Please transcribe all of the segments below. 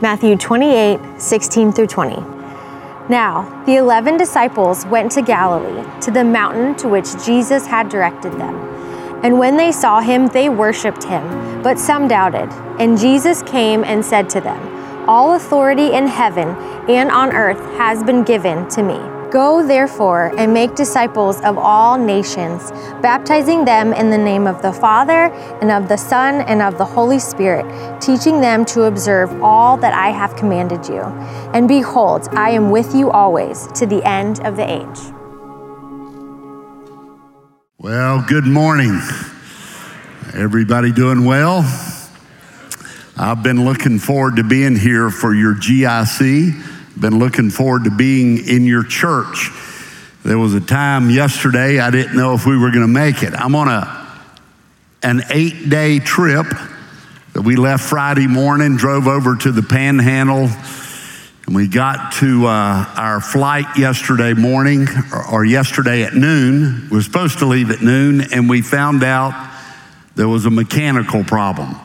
Matthew 28 16 through 20. Now, the eleven disciples went to Galilee, to the mountain to which Jesus had directed them. And when they saw him, they worshipped him, but some doubted. And Jesus came and said to them, All authority in heaven and on earth has been given to me. Go therefore and make disciples of all nations, baptizing them in the name of the Father and of the Son and of the Holy Spirit, teaching them to observe all that I have commanded you. And behold, I am with you always to the end of the age. Well, good morning. Everybody doing well? I've been looking forward to being here for your GIC. Been looking forward to being in your church. There was a time yesterday I didn't know if we were going to make it. I'm on a an 8-day trip that we left Friday morning, drove over to the Panhandle, and we got to uh, our flight yesterday morning or, or yesterday at noon. We were supposed to leave at noon, and we found out there was a mechanical problem.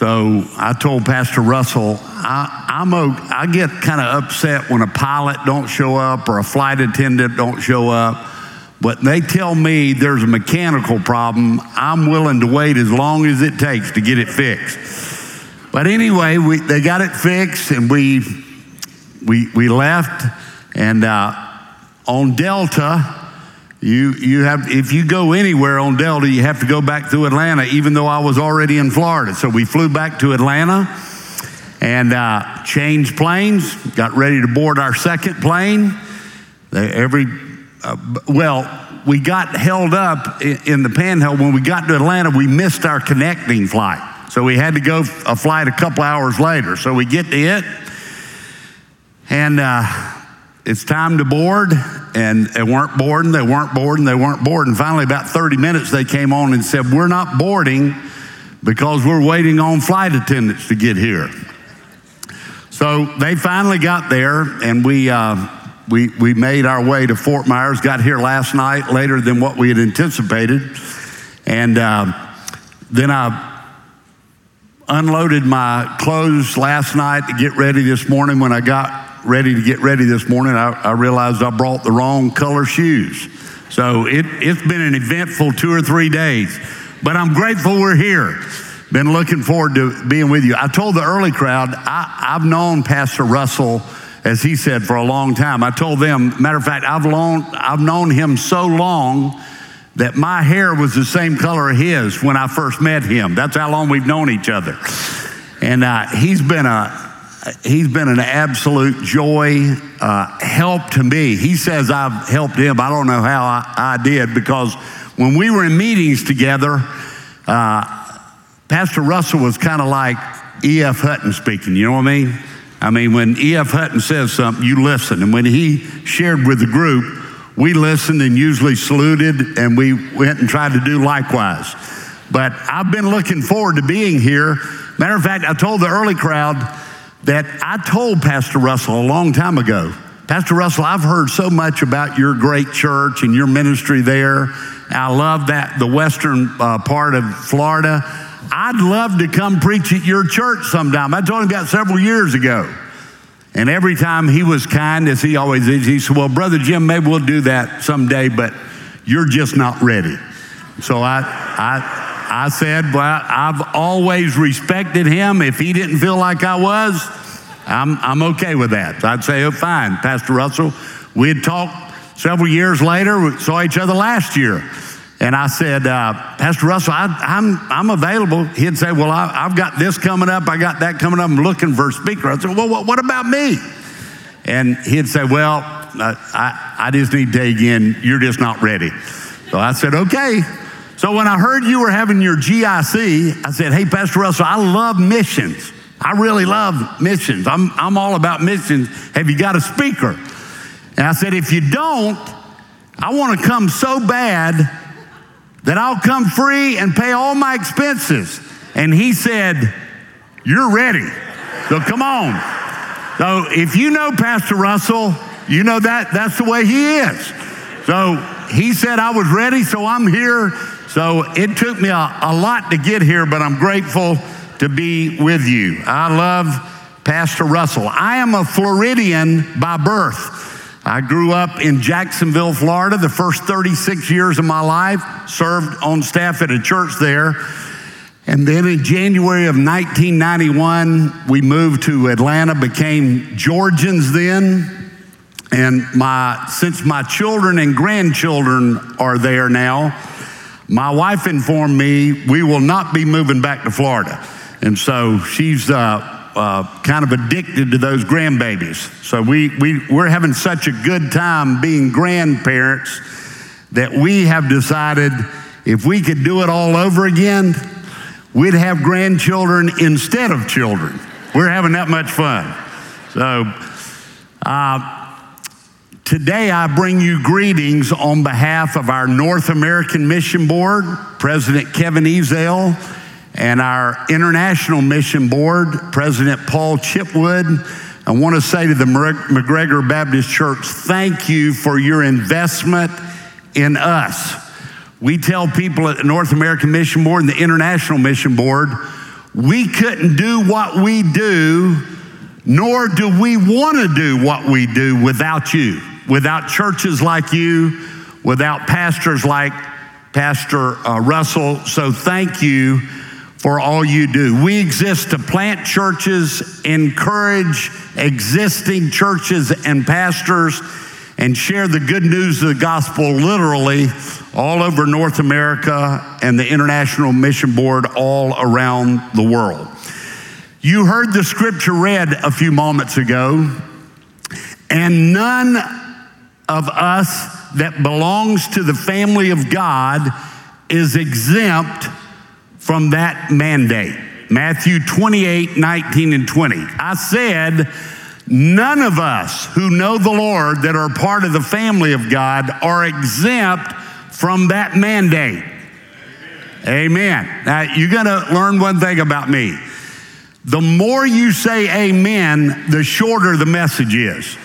So I told Pastor Russell, I, I'm a, I get kind of upset when a pilot don't show up or a flight attendant don't show up. But they tell me there's a mechanical problem. I'm willing to wait as long as it takes to get it fixed. But anyway, we, they got it fixed and we, we, we left. And uh, on Delta, you, you have, if you go anywhere on Delta, you have to go back through Atlanta, even though I was already in Florida. So we flew back to Atlanta and uh, changed planes, got ready to board our second plane. They, every, uh, well, we got held up in, in the panhandle. When we got to Atlanta, we missed our connecting flight. So we had to go a flight a couple hours later. So we get to it, and uh, it's time to board and they weren't boarding, they weren't boarding, they weren't boarding. Finally, about 30 minutes, they came on and said, We're not boarding because we're waiting on flight attendants to get here. So they finally got there, and we, uh, we, we made our way to Fort Myers, got here last night, later than what we had anticipated. And uh, then I unloaded my clothes last night to get ready this morning when I got ready to get ready this morning, I, I realized I brought the wrong color shoes. So it, it's been an eventful two or three days, but I'm grateful we're here. Been looking forward to being with you. I told the early crowd, I, I've known Pastor Russell, as he said, for a long time. I told them, matter of fact, I've, long, I've known him so long that my hair was the same color as his when I first met him. That's how long we've known each other. And uh, he's been a he's been an absolute joy, uh, help to me. He says I've helped him. I don't know how I, I did because when we were in meetings together, uh, Pastor Russell was kind of like E.F. Hutton speaking. You know what I mean? I mean, when E.F. Hutton says something, you listen. And when he shared with the group, we listened and usually saluted, and we went and tried to do likewise. But I've been looking forward to being here. Matter of fact, I told the early crowd, that I told Pastor Russell a long time ago. Pastor Russell, I've heard so much about your great church and your ministry there. I love that, the western uh, part of Florida. I'd love to come preach at your church sometime. I told him that several years ago. And every time he was kind, as he always is, he said, Well, Brother Jim, maybe we'll do that someday, but you're just not ready. So I, I, I said, well, I've always respected him. If he didn't feel like I was, I'm, I'm okay with that. I'd say, oh, fine, Pastor Russell. We had talked several years later. We saw each other last year. And I said, uh, Pastor Russell, I, am I'm, I'm available. He'd say, Well, I, have got this coming up. I got that coming up. I'm looking for a speaker. I said, Well, what, what about me? And he'd say, Well, uh, I, I just need to tell in. you're just not ready. So I said, Okay. So when I heard you were having your GIC, I said, Hey, Pastor Russell, I love missions. I really love missions. I'm, I'm all about missions. Have you got a speaker? And I said, If you don't, I want to come so bad that I'll come free and pay all my expenses. And he said, You're ready. So come on. So if you know Pastor Russell, you know that that's the way he is. So he said I was ready, so I'm here so it took me a, a lot to get here, but I'm grateful to be with you. I love Pastor Russell. I am a Floridian by birth. I grew up in Jacksonville, Florida, the first 36 years of my life, served on staff at a church there. And then in January of 1991, we moved to Atlanta, became Georgians then. And my, since my children and grandchildren are there now, my wife informed me we will not be moving back to Florida. And so she's uh, uh, kind of addicted to those grandbabies. So we, we, we're having such a good time being grandparents that we have decided if we could do it all over again, we'd have grandchildren instead of children. We're having that much fun. So uh, today I bring you greetings on behalf of our North American Mission Board, President Kevin Ezell and our International Mission Board, President Paul Chitwood. I want to say to the McGregor Baptist Church, thank you for your investment in us. We tell people at the North American Mission Board and the International Mission Board, we couldn't do what we do, nor do we want to do what we do without you, without churches like you, without pastors like Pastor uh, Russell. So thank you for all you do. We exist to plant churches, encourage existing churches and pastors, and share the good news of the gospel literally all over North America and the International Mission Board all around the world. You heard the scripture read a few moments ago, and none of us that belongs to the family of God is exempt from that mandate. Matthew 28 19 and 20. I said, none of us who know the Lord that are part of the family of God are exempt from that mandate. Amen. Now, you're going to learn one thing about me. The more you say amen, the shorter the message is.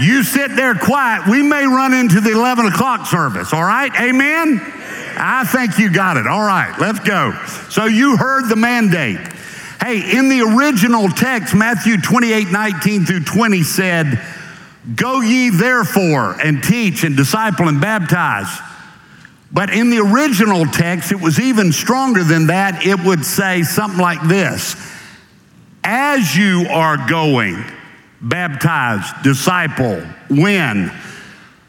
You sit there quiet, we may run into the 11 o'clock service, all right? Amen? I think you got it. All right, let's go. So you heard the mandate. Hey, in the original text, Matthew 28 19 through 20 said, Go ye therefore and teach and disciple and baptize. But in the original text, it was even stronger than that. It would say something like this As you are going, baptize, disciple, win,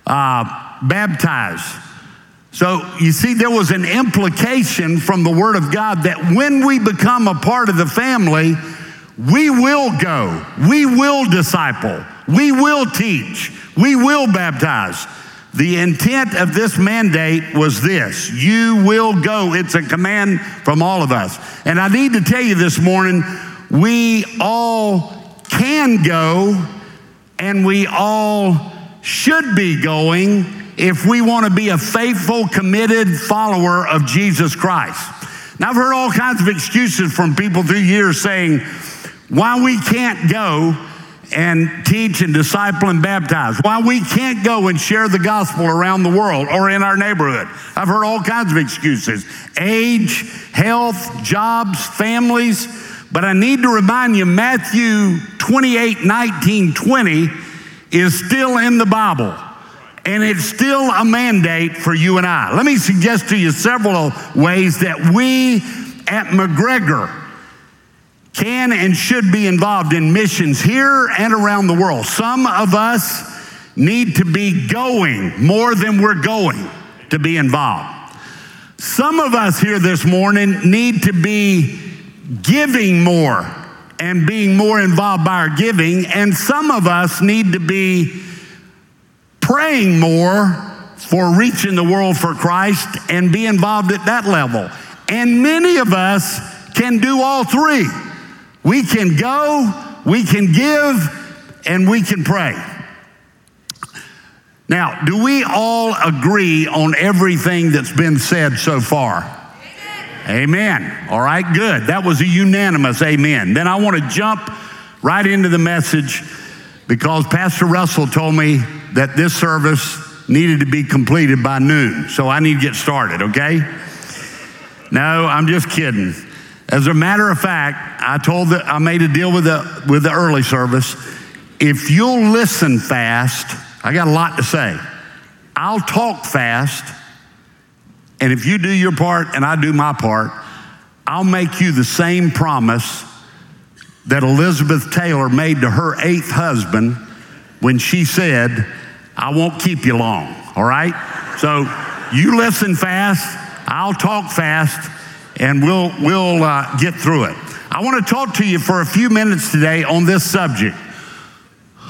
uh, baptize so you see, there was an implication from the Word of God that when we become a part of the family, we will go, we will disciple, we will teach, we will baptize. The intent of this mandate was this you will go. It's a command from all of us. And I need to tell you this morning we all can go and we all should be going if we want to be a faithful, committed follower of Jesus Christ. Now, I've heard all kinds of excuses from people through years saying why we can't go and teach and disciple and baptize, why we can't go and share the gospel around the world or in our neighborhood. I've heard all kinds of excuses age, health, jobs, families. But I need to remind you Matthew 28 19, 20 is still in the Bible and it's still a mandate for you and I. Let me suggest to you several ways that we at McGregor can and should be involved in missions here and around the world. Some of us need to be going more than we're going to be involved. Some of us here this morning need to be giving more and being more involved by our giving, and some of us need to be praying more for reaching the world for Christ and be involved at that level. And many of us can do all three. We can go, we can give, and we can pray. Now, do we all agree on everything that's been said so far? Amen. All right, good. That was a unanimous amen. Then I want to jump right into the message because Pastor Russell told me that this service needed to be completed by noon. So I need to get started, okay? No, I'm just kidding. As a matter of fact, I told that I made a deal with the with the early service. If you'll listen fast, I got a lot to say. I'll talk fast, and if you do your part and I do my part, I'll make you the same promise that Elizabeth Taylor made to her eighth husband when she said, I won't keep you long, all right? So you listen fast, I'll talk fast, and we'll, we'll uh, get through it. I want to talk to you for a few minutes today on this subject.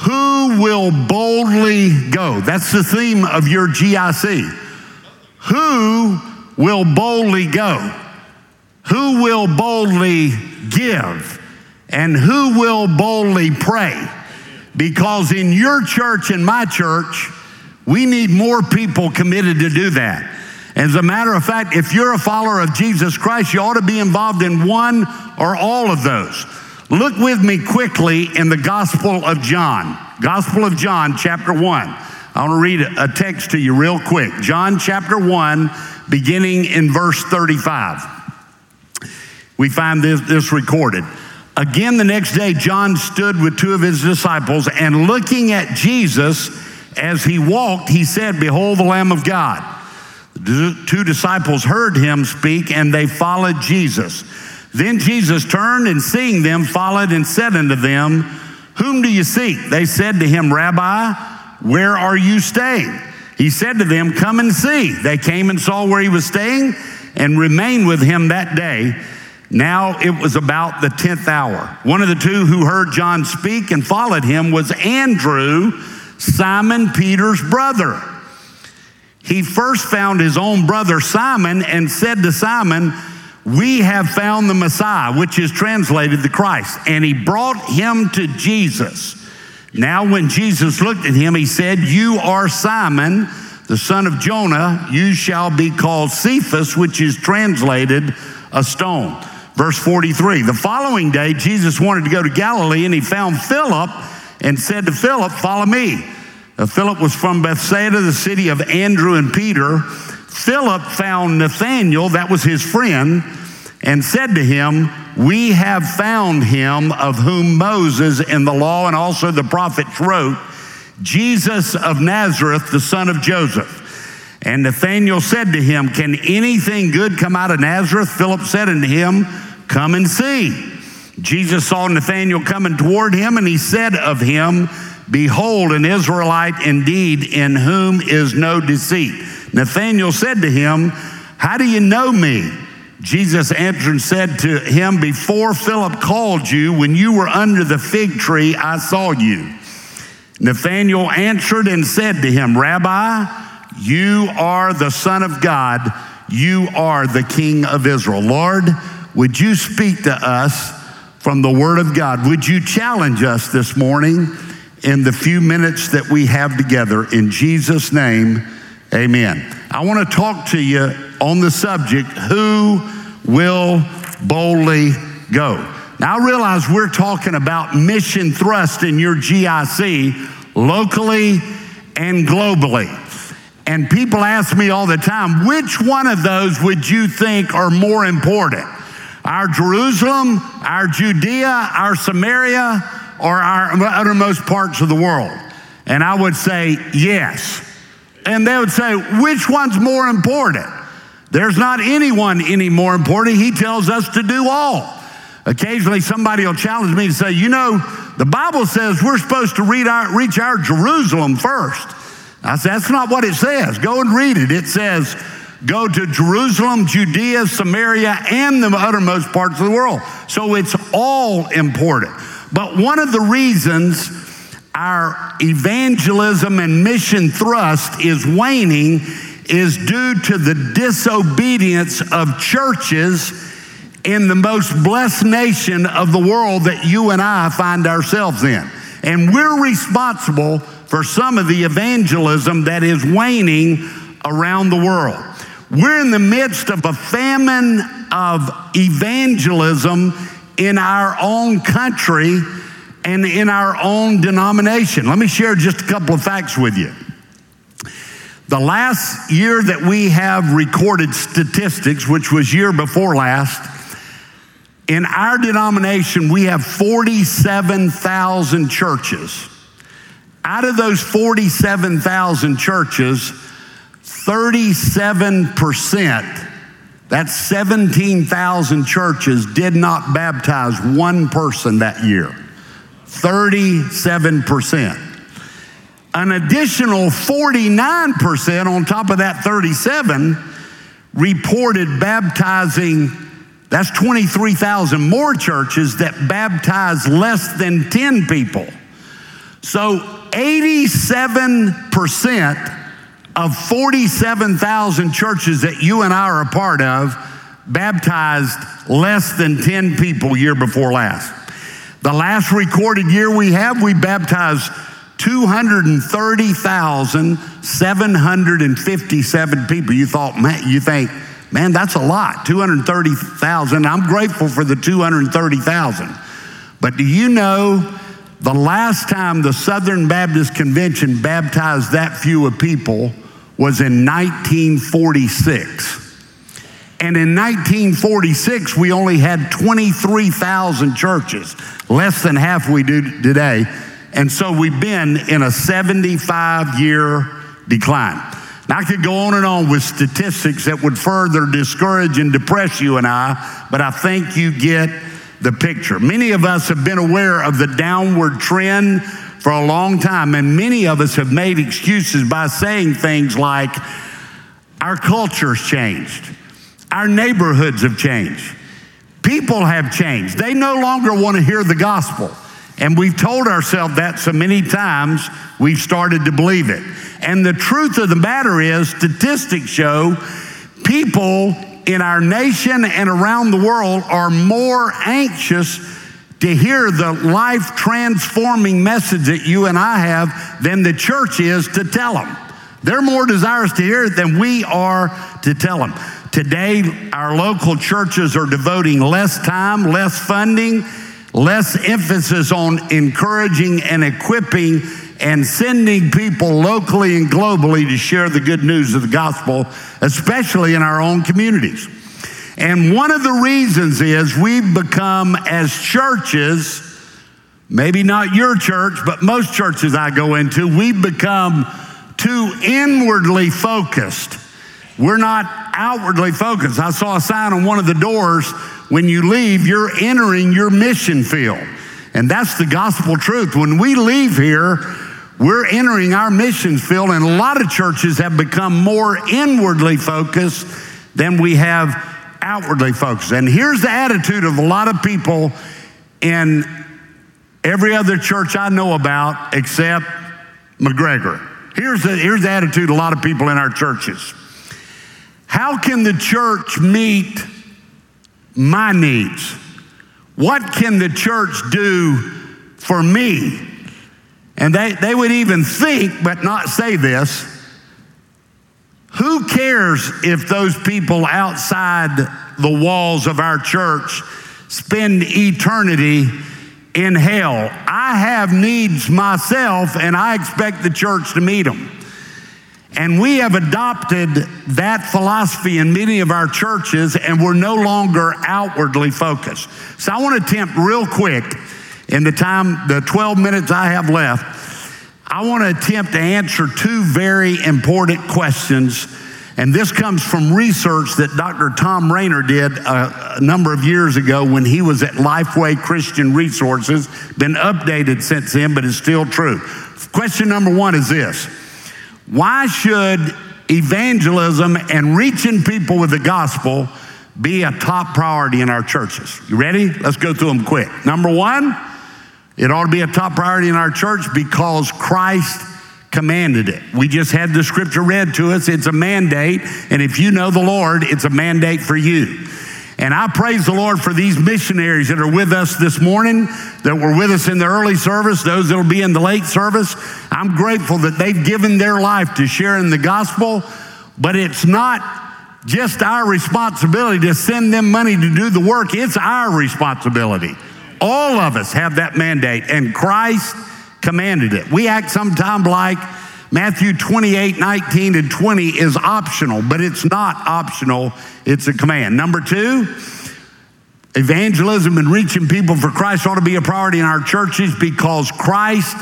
Who will boldly go? That's the theme of your GIC. Who will boldly go? Who will boldly give? And who will boldly pray? Because in your church and my church, we need more people committed to do that. As a matter of fact, if you're a follower of Jesus Christ, you ought to be involved in one or all of those. Look with me quickly in the Gospel of John. Gospel of John, chapter 1. I want to read a text to you real quick. John chapter 1, beginning in verse 35. We find this, this recorded. Again, the next day, John stood with two of his disciples, and looking at Jesus as he walked, he said, Behold the Lamb of God. The two disciples heard him speak, and they followed Jesus. Then Jesus turned and seeing them, followed and said unto them, Whom do you seek? They said to him, Rabbi, where are you staying? He said to them, Come and see. They came and saw where he was staying and remained with him that day. Now it was about the 10th hour. One of the two who heard John speak and followed him was Andrew, Simon Peter's brother. He first found his own brother Simon and said to Simon, We have found the Messiah, which is translated the Christ. And he brought him to Jesus. Now, when Jesus looked at him, he said, You are Simon, the son of Jonah. You shall be called Cephas, which is translated a stone. Verse 43 The following day, Jesus wanted to go to Galilee, and he found Philip and said to Philip, Follow me. Uh, Philip was from Bethsaida, the city of Andrew and Peter. Philip found Nathanael, that was his friend, and said to him, We have found him of whom Moses in the law and also the prophets wrote, Jesus of Nazareth, the son of Joseph. And Nathanael said to him, Can anything good come out of Nazareth? Philip said unto him, Come and see. Jesus saw Nathanael coming toward him, and he said of him, Behold, an Israelite indeed, in whom is no deceit. Nathanael said to him, How do you know me? Jesus answered and said to him, Before Philip called you, when you were under the fig tree, I saw you. Nathanael answered and said to him, Rabbi, you are the Son of God, you are the King of Israel. Lord, would you speak to us from the Word of God? Would you challenge us this morning in the few minutes that we have together? In Jesus' name, amen. I want to talk to you on the subject who will boldly go? Now, I realize we're talking about mission thrust in your GIC locally and globally. And people ask me all the time, which one of those would you think are more important? Our Jerusalem, our Judea, our Samaria, or our uttermost parts of the world? And I would say, yes. And they would say, which one's more important? There's not anyone any more important. He tells us to do all. Occasionally, somebody will challenge me and say, You know, the Bible says we're supposed to our, reach our Jerusalem first. I said, That's not what it says. Go and read it. It says, Go to Jerusalem, Judea, Samaria, and the uttermost parts of the world. So it's all important. But one of the reasons our evangelism and mission thrust is waning is due to the disobedience of churches in the most blessed nation of the world that you and I find ourselves in. And we're responsible for some of the evangelism that is waning around the world. We're in the midst of a famine of evangelism in our own country and in our own denomination. Let me share just a couple of facts with you. The last year that we have recorded statistics, which was year before last, In our denomination, we have 47,000 churches. Out of those 47,000 churches, 37%, that's 17,000 churches, did not baptize one person that year. 37%. An additional 49% on top of that 37 reported baptizing, that's 23,000 more churches that baptized less than 10 people. So 87% of 47,000 churches that you and I are a part of baptized less than 10 people year before last. The last recorded year we have, we baptized 230,757 people. You thought, man, you think, man, that's a lot, 230,000. I'm grateful for the 230,000. But do you know the last time the Southern Baptist Convention baptized that few of people was in 1946? And in 1946, we only had 23,000 churches, less than half we do today. And so we've been in a 75 year decline. Now, I could go on and on with statistics that would further discourage and depress you and I, but I think you get the picture. Many of us have been aware of the downward trend for a long time, and many of us have made excuses by saying things like, our culture's changed, our neighborhoods have changed, people have changed. They no longer want to hear the gospel. And we've told ourselves that so many times, we've started to believe it. And the truth of the matter is, statistics show people in our nation and around the world are more anxious to hear the life transforming message that you and I have than the church is to tell them. They're more desirous to hear it than we are to tell them. Today, our local churches are devoting less time, less funding, less emphasis on encouraging and equipping and sending people locally and globally to share the good news of the gospel, especially in our own communities. And one of the reasons is we've become, as churches, maybe not your church, but most churches I go into, we've become too inwardly focused. We're not outwardly focused. I saw a sign on one of the doors when you leave, you're entering your mission field. And that's the gospel truth. When we leave here, we're entering our mission field, and a lot of churches have become more inwardly focused than we have outwardly focused. And here's the attitude of a lot of people in every other church I know about except McGregor. Here's the, here's the attitude of a lot of people in our churches. How can the church meet my needs? What can the church do for me? And they, they would even think, but not say this who cares if those people outside the walls of our church spend eternity in hell? I have needs myself, and I expect the church to meet them. And we have adopted that philosophy in many of our churches, and we're no longer outwardly focused. So I want to attempt real quick in the time, the 12 minutes I have left, I want to attempt to answer two very important questions. And this comes from research that Dr. Tom Rainer did a, a, number of years ago when he was at Lifeway Christian Resources. Been updated since then, but it's still true. Question number one is this Why should evangelism and reaching people with the gospel be a top priority in our churches? You ready? Let's go through them quick. Number one, it ought to be a top priority in our church because Christ commanded it. We just had the scripture read to us. It's a mandate. And if you know the Lord, it's a mandate for you. And I praise the Lord for these missionaries that are with us this morning, that were with us in the early service, those that will be in the late service. I'm grateful that they've given their life to sharing the gospel, but it's not just our responsibility to send them money to do the work, it's our responsibility. All of us have that mandate, and Christ commanded it. We act sometimes like Matthew 28, 19, and 20 is optional, but it's not optional, it's a command. Number two, evangelism and reaching people for Christ ought to be a priority in our churches because Christ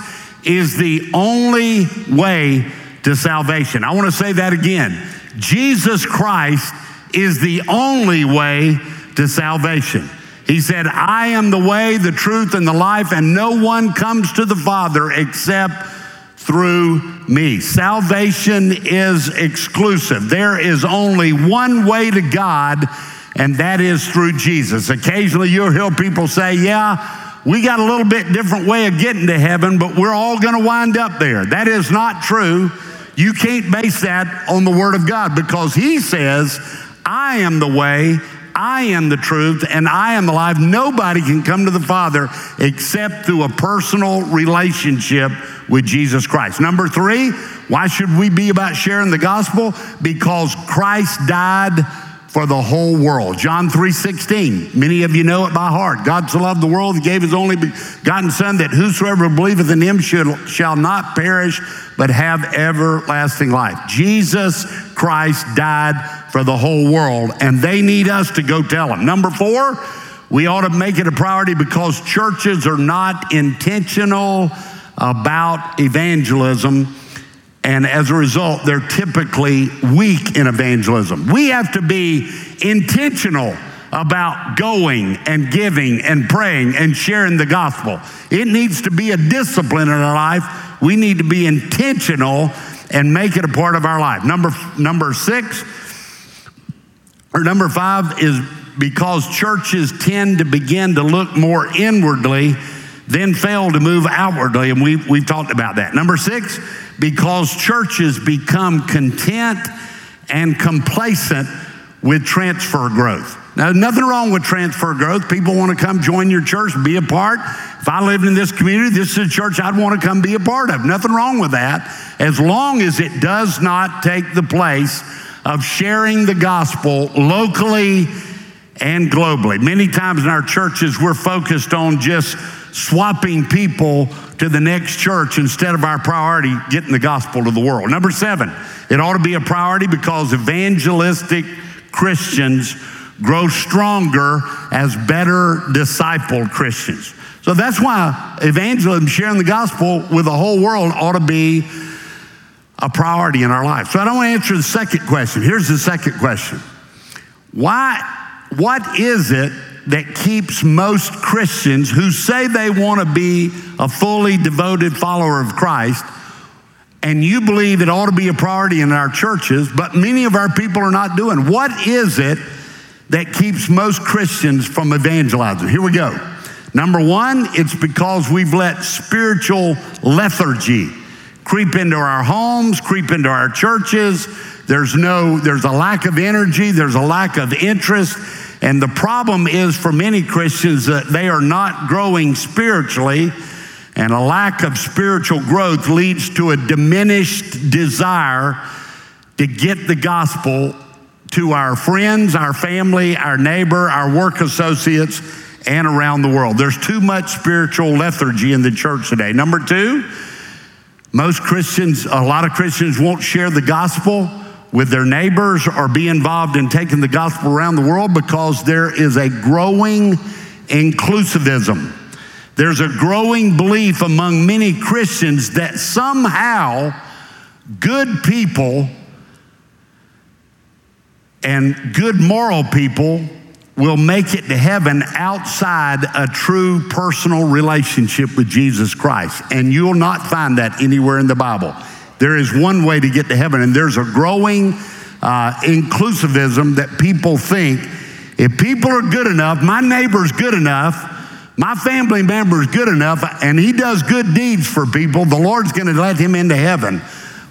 is the only way to salvation. I want to say that again. Jesus Christ is the only way to salvation. He said, I am the way, the truth, and the life, and no one comes to the Father except through me. Salvation is exclusive. There is only one way to God, and that is through Jesus. Occasionally you'll hear people say, Yeah, we got a little bit different way of getting to heaven, but we're all going to wind up there. That is not true. You can't base that on the Word of God because He says, I am the way, I am the truth, and I am the life. Nobody can come to the Father except through a personal relationship with Jesus Christ. Number three, why should we be about sharing the gospel? Because Christ died for the whole world. John 3:16. Many of you know it by heart. God so loved the world, he gave his only begotten son that whosoever believeth in him should, shall not perish but have everlasting life. Jesus Christ died for the whole world and they need us to go tell them. Number 4, we ought to make it a priority because churches are not intentional about evangelism and as a result, they're typically weak in evangelism. We have to be intentional about going and giving and praying and sharing the gospel. It needs to be a discipline in our life. We need to be intentional and make it a part of our life. Number number 6 or number 5 is because churches tend to begin to look more inwardly then fail to move outwardly and we've, we've talked about that. Number 6 because churches become content and complacent with transfer growth. Now, nothing wrong with transfer growth. People want to come join your church, be a part. If I lived in this community, this is a church I'd want to come be a part of. Nothing wrong with that, as long as it does not take the place of sharing the gospel locally and globally. Many times in our churches, we're focused on just swapping people to the next church instead of our priority getting the gospel to the world. Number seven, it ought to be a priority because evangelistic Christians grow stronger as better discipled Christians. So that's why evangelism, sharing the gospel with the whole world, ought to be a priority in our life. So I don't want to answer the second question. Here's the second question Why, what is it that keeps most Christians who say they want to be a fully devoted follower of Christ, and you believe it ought to be a priority in our churches, but many of our people are not doing. What is it that keeps most Christians from evangelizing? Here we go. Number one, it's because we've let spiritual lethargy creep into our homes, creep into our churches. There's no, there's a lack of energy, there's a lack of interest and the problem is for many Christians that they are not growing spiritually, and a lack of spiritual growth leads to a diminished desire to get the gospel to our friends, our family, our neighbor, our work associates, and around the world. There's too much spiritual lethargy in the church today. Number two, most Christians, a lot of Christians won't share the gospel with their neighbors or be involved in taking the gospel around the world because there is a growing inclusivism. There's a growing belief among many Christians that somehow good people and good moral people will make it to heaven outside a true personal relationship with Jesus Christ. And you'll not find that anywhere in the Bible. There is one way to get to heaven, and there's a growing uh, inclusivism that people think if people are good enough, my neighbor's good enough, my family member's good enough, and he does good deeds for people, the Lord's going to let him into heaven.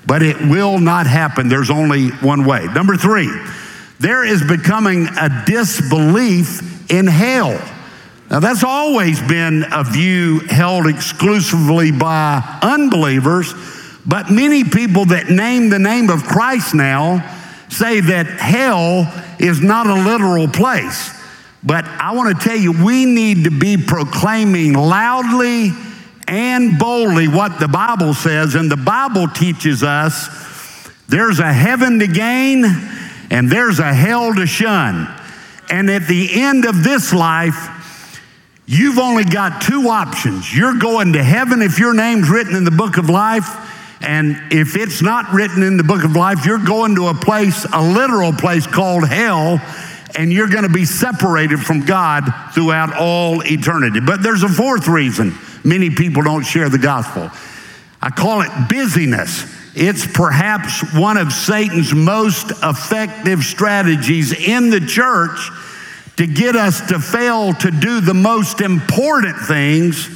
But it will not happen. There's only one way. Number three, there is becoming a disbelief in hell. Now, that's always been a view held exclusively by unbelievers. But many people that name the name of Christ now say that hell is not a literal place. But I want to tell you, we need to be proclaiming loudly and boldly what the Bible says. And the Bible teaches us there's a heaven to gain and there's a hell to shun. And at the end of this life, you've only got two options. You're going to heaven if your name's written in the book of life. And if it's not written in the book of life, you're going to a place, a literal place called hell, and you're going to be separated from God throughout all eternity. But there's a fourth reason many people don't share the gospel. I call it busyness. It's perhaps one of Satan's most effective strategies in the church to get us to fail to do the most important things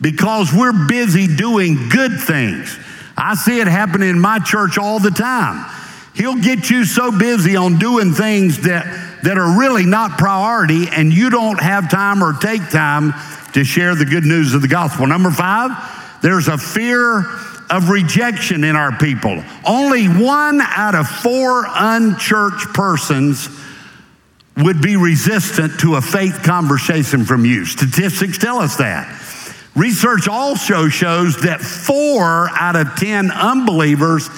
because we're busy doing good things. I see it happening in my church all the time. He'll get you so busy on doing things that, that are really not priority, and you don't have time or take time to share the good news of the gospel. Number five, there's a fear of rejection in our people. Only one out of four unchurched persons would be resistant to a faith conversation from you. Statistics tell us that. Research also shows that four out of 10 unbelievers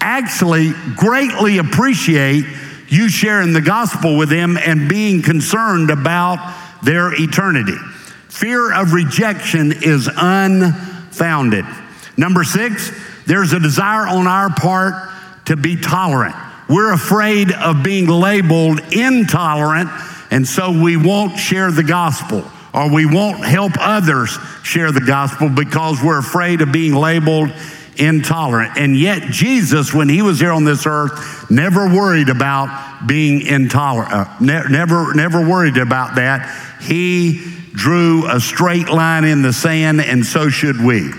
actually greatly appreciate you sharing the gospel with them and being concerned about their eternity. Fear of rejection is unfounded. Number six, there's a desire on our part to be tolerant. We're afraid of being labeled intolerant, and so we won't share the gospel or we won't help others share the gospel because we're afraid of being labeled intolerant. And yet, Jesus, when he was here on this earth, never worried about being intolerant, uh, ne- never, never worried about that. He drew a straight line in the sand, and so should we.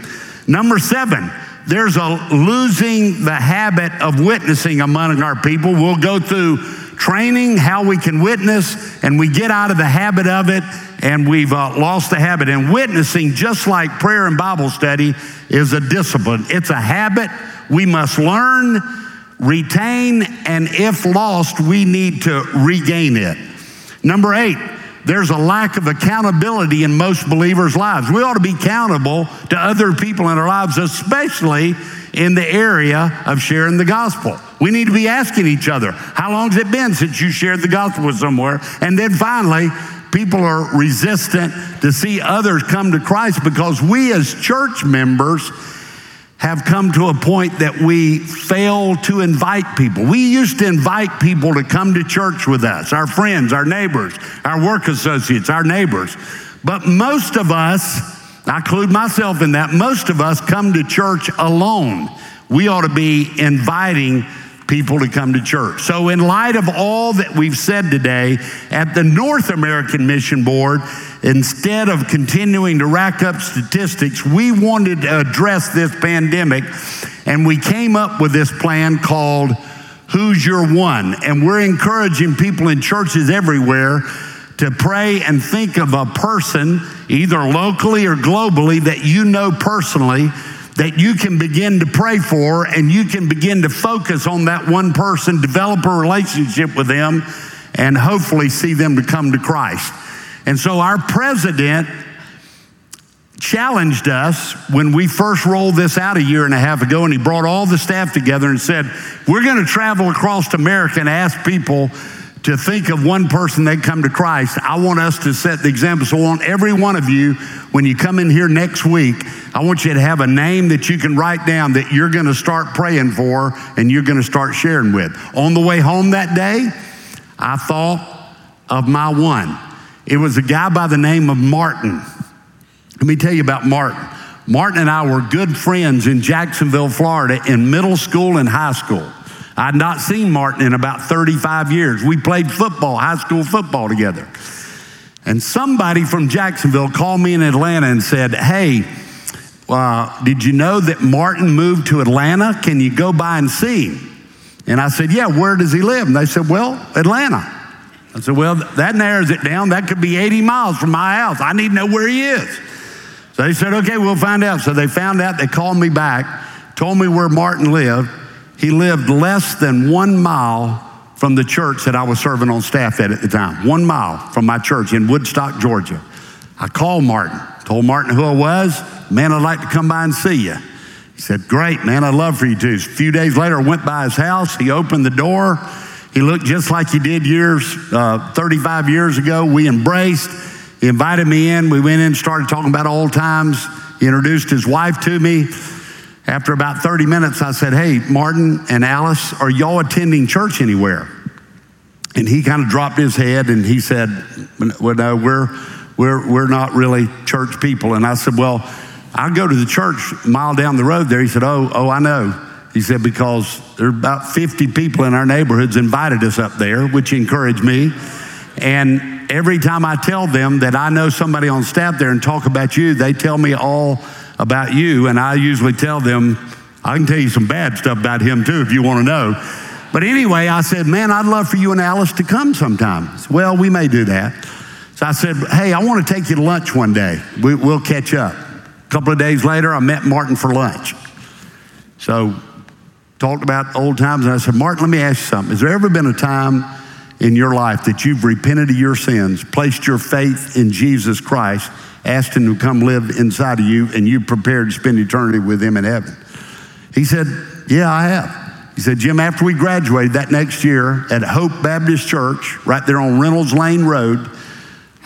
Number seven, there's a losing the habit of witnessing among our people. We'll go through training, how we can witness, and we get out of the habit of it, and we've uh, lost the habit. And witnessing, just like prayer and Bible study, is a discipline. It's a habit we must learn, retain, and if lost, we need to regain it. Number eight, there's a lack of accountability in most believers' lives. We ought to be accountable to other people in our lives, especially in the area of sharing the gospel. We need to be asking each other, how long has it been since you shared the gospel with somewhere? And then finally, people are resistant to see others come to Christ because we as church members have come to a point that we fail to invite people. We used to invite people to come to church with us, our friends, our neighbors, our work associates, our neighbors. But most of us, I include myself in that, most of us come to church alone. We ought to be inviting people to come to church. So, in light of all that we've said today, at the North American Mission Board, instead of continuing to rack up statistics, we wanted to address this pandemic, and we came up with this plan called Who's Your One? And we're encouraging people in churches everywhere to pray and think of a person, either locally or globally, that you know personally that you can begin to pray for and you can begin to focus on that one person, develop a relationship with them, and hopefully see them to come to Christ. And so our president challenged us when we first rolled this out a year and a half ago, and he brought all the staff together and said, We're going to travel across America and ask people to think of one person that come to Christ, I want us to set the example. So I want every one of you, when you come in here next week, I want you to have a name that you can write down that you're going to start praying for and you're going to start sharing with. On the way home that day, I thought of my one. It was a guy by the name of Martin. Let me tell you about Martin. Martin and I were good friends in Jacksonville, Florida, in middle school and high school. I'd not seen Martin in about 35 years. We played football, high school football together. And somebody from Jacksonville called me in Atlanta and said, Hey, uh, did you know that Martin moved to Atlanta? Can you go by and see him? And I said, Yeah, where does he live? And they said, Well, Atlanta. I said, Well, that narrows it down. That could be 80 miles from my house. I need to know where he is. So they said, Okay, we'll find out. So they found out. They called me back, told me where Martin lived. He lived less than one mile from the church that I was serving on staff at at the time. One mile from my church in Woodstock, Georgia. I called Martin, told Martin who I was. Man, I'd like to come by and see you. He said, Great, man, I'd love for you to. A few days later, I went by his house. He opened the door. He looked just like he did years, uh, 35 years ago. We embraced. He invited me in. We went in, and started talking about old times. He introduced his wife to me. After about 30 minutes, I said, Hey, Martin and Alice, are y'all attending church anywhere? And he kind of dropped his head and he said, Well, no, we're, we're, we're not really church people. And I said, Well, I go to the church a mile down the road there. He said, Oh, oh, I know. He said, Because there are about 50 people in our neighborhoods invited us up there, which encouraged me. And every time I tell them that I know somebody on staff there and talk about you, they tell me all about you, and I usually tell them, I can tell you some bad stuff about him too if you want to know. But anyway, I said, Man, I'd love for you and Alice to come sometime. Said, well, we may do that. So I said, Hey, I want to take you to lunch one day. We, will catch up. A couple of days later, I met Martin for lunch. So, talked about old times, and I said, Martin, let me ask you something. Has there ever been a time in your life that you've repented of your sins, placed your faith in Jesus Christ, asked him to come live inside of you, and you prepared to spend eternity with him in heaven? He said, Yeah, I have. He said, Jim, after we graduated that next year at Hope Baptist Church, right there on Reynolds Lane Road,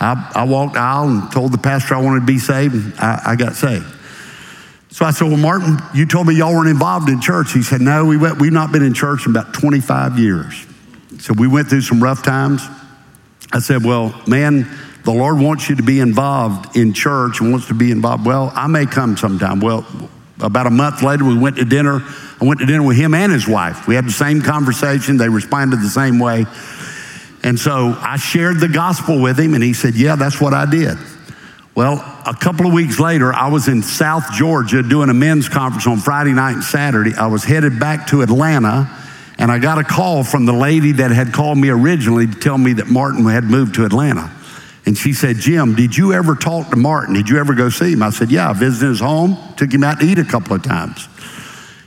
I, I walked aisle and told the pastor I wanted to be saved, and I, I got saved. So I said, Well, Martin, you told me y'all weren't involved in church. He said, No, we went, we've not been in church in about 25 years. So we went through some rough times. I said, Well, man, the Lord wants you to be involved in church and wants to be involved. Well, I may come sometime. Well, about a month later, we went to dinner. I went to dinner with him and his wife. We had the same conversation. They responded the same way. And so I shared the gospel with him, and he said, Yeah, that's what I did. Well, a couple of weeks later, I was in South Georgia doing a men's conference on Friday night and Saturday. I was headed back to Atlanta, and I got a call from the lady that had called me originally to tell me that Martin had moved to Atlanta. And she said, Jim, did you ever talk to Martin? Did you ever go see him? I said, Yeah, I visited his home, took him out to eat a couple of times.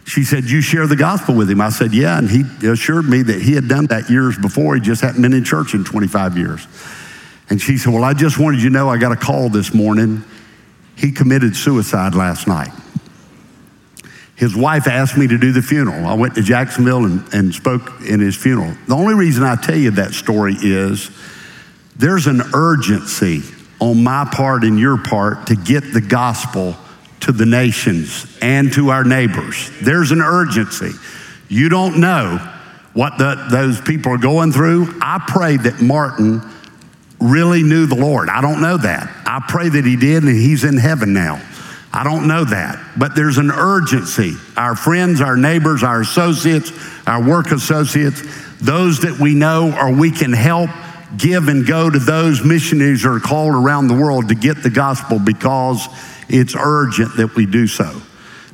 She said, You share the gospel with him? I said, Yeah. And he assured me that he had done that years before. He just hadn't been in church in 25 years. And she said, Well, I just wanted you to know I got a call this morning. He committed suicide last night. His wife asked me to do the funeral. I went to Jacksonville and, and spoke in his funeral. The only reason I tell you that story is there's an urgency on my part and your part to get the gospel to the nations and to our neighbors. There's an urgency. You don't know what the, those people are going through. I pray that Martin really knew the Lord. I don't know that. I pray that he did and he's in heaven now. I don't know that, but there's an urgency. Our friends, our neighbors, our associates, our work associates, those that we know or we can help give and go to those missionaries that are called around the world to get the gospel because it's urgent that we do so.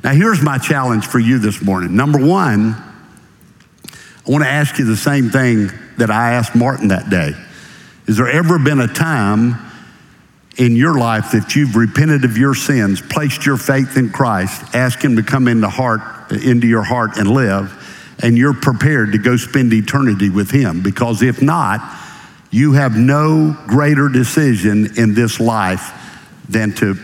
Now, here's my challenge for you this morning. Number one, I want to ask you the same thing that I asked Martin that day. Has there ever been a time in your life that you've repented of your sins, placed your faith in Christ, asked Him to come into heart, into your heart and live, and you're prepared to go spend eternity with Him? Because if not, you have no greater decision in this life than to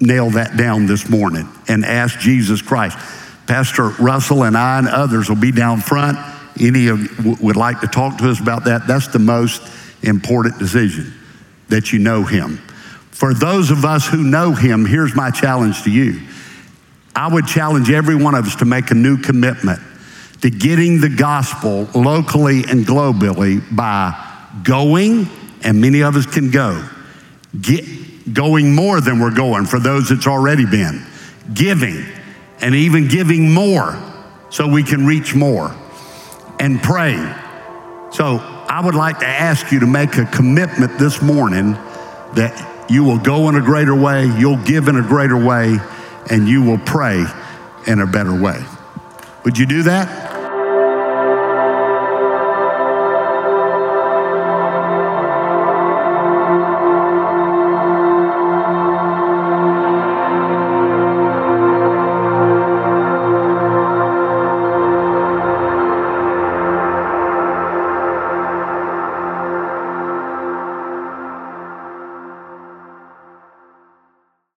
nail that down this morning and ask Jesus Christ. Pastor Russell and I and others will be down front. Any of you would like to talk to us about that. That's the most important decision that you know him. For those of us who know him, here's my challenge to you. I would challenge every one of us to make a new commitment to getting the gospel locally and globally by going, and many of us can go. Get, going more than we're going for those that's already been, giving, and even giving more so we can reach more, and praying. So I would like to ask you to make a commitment this morning that you will go in a greater way, you'll give in a greater way, and you will pray in a better way. Would you do that?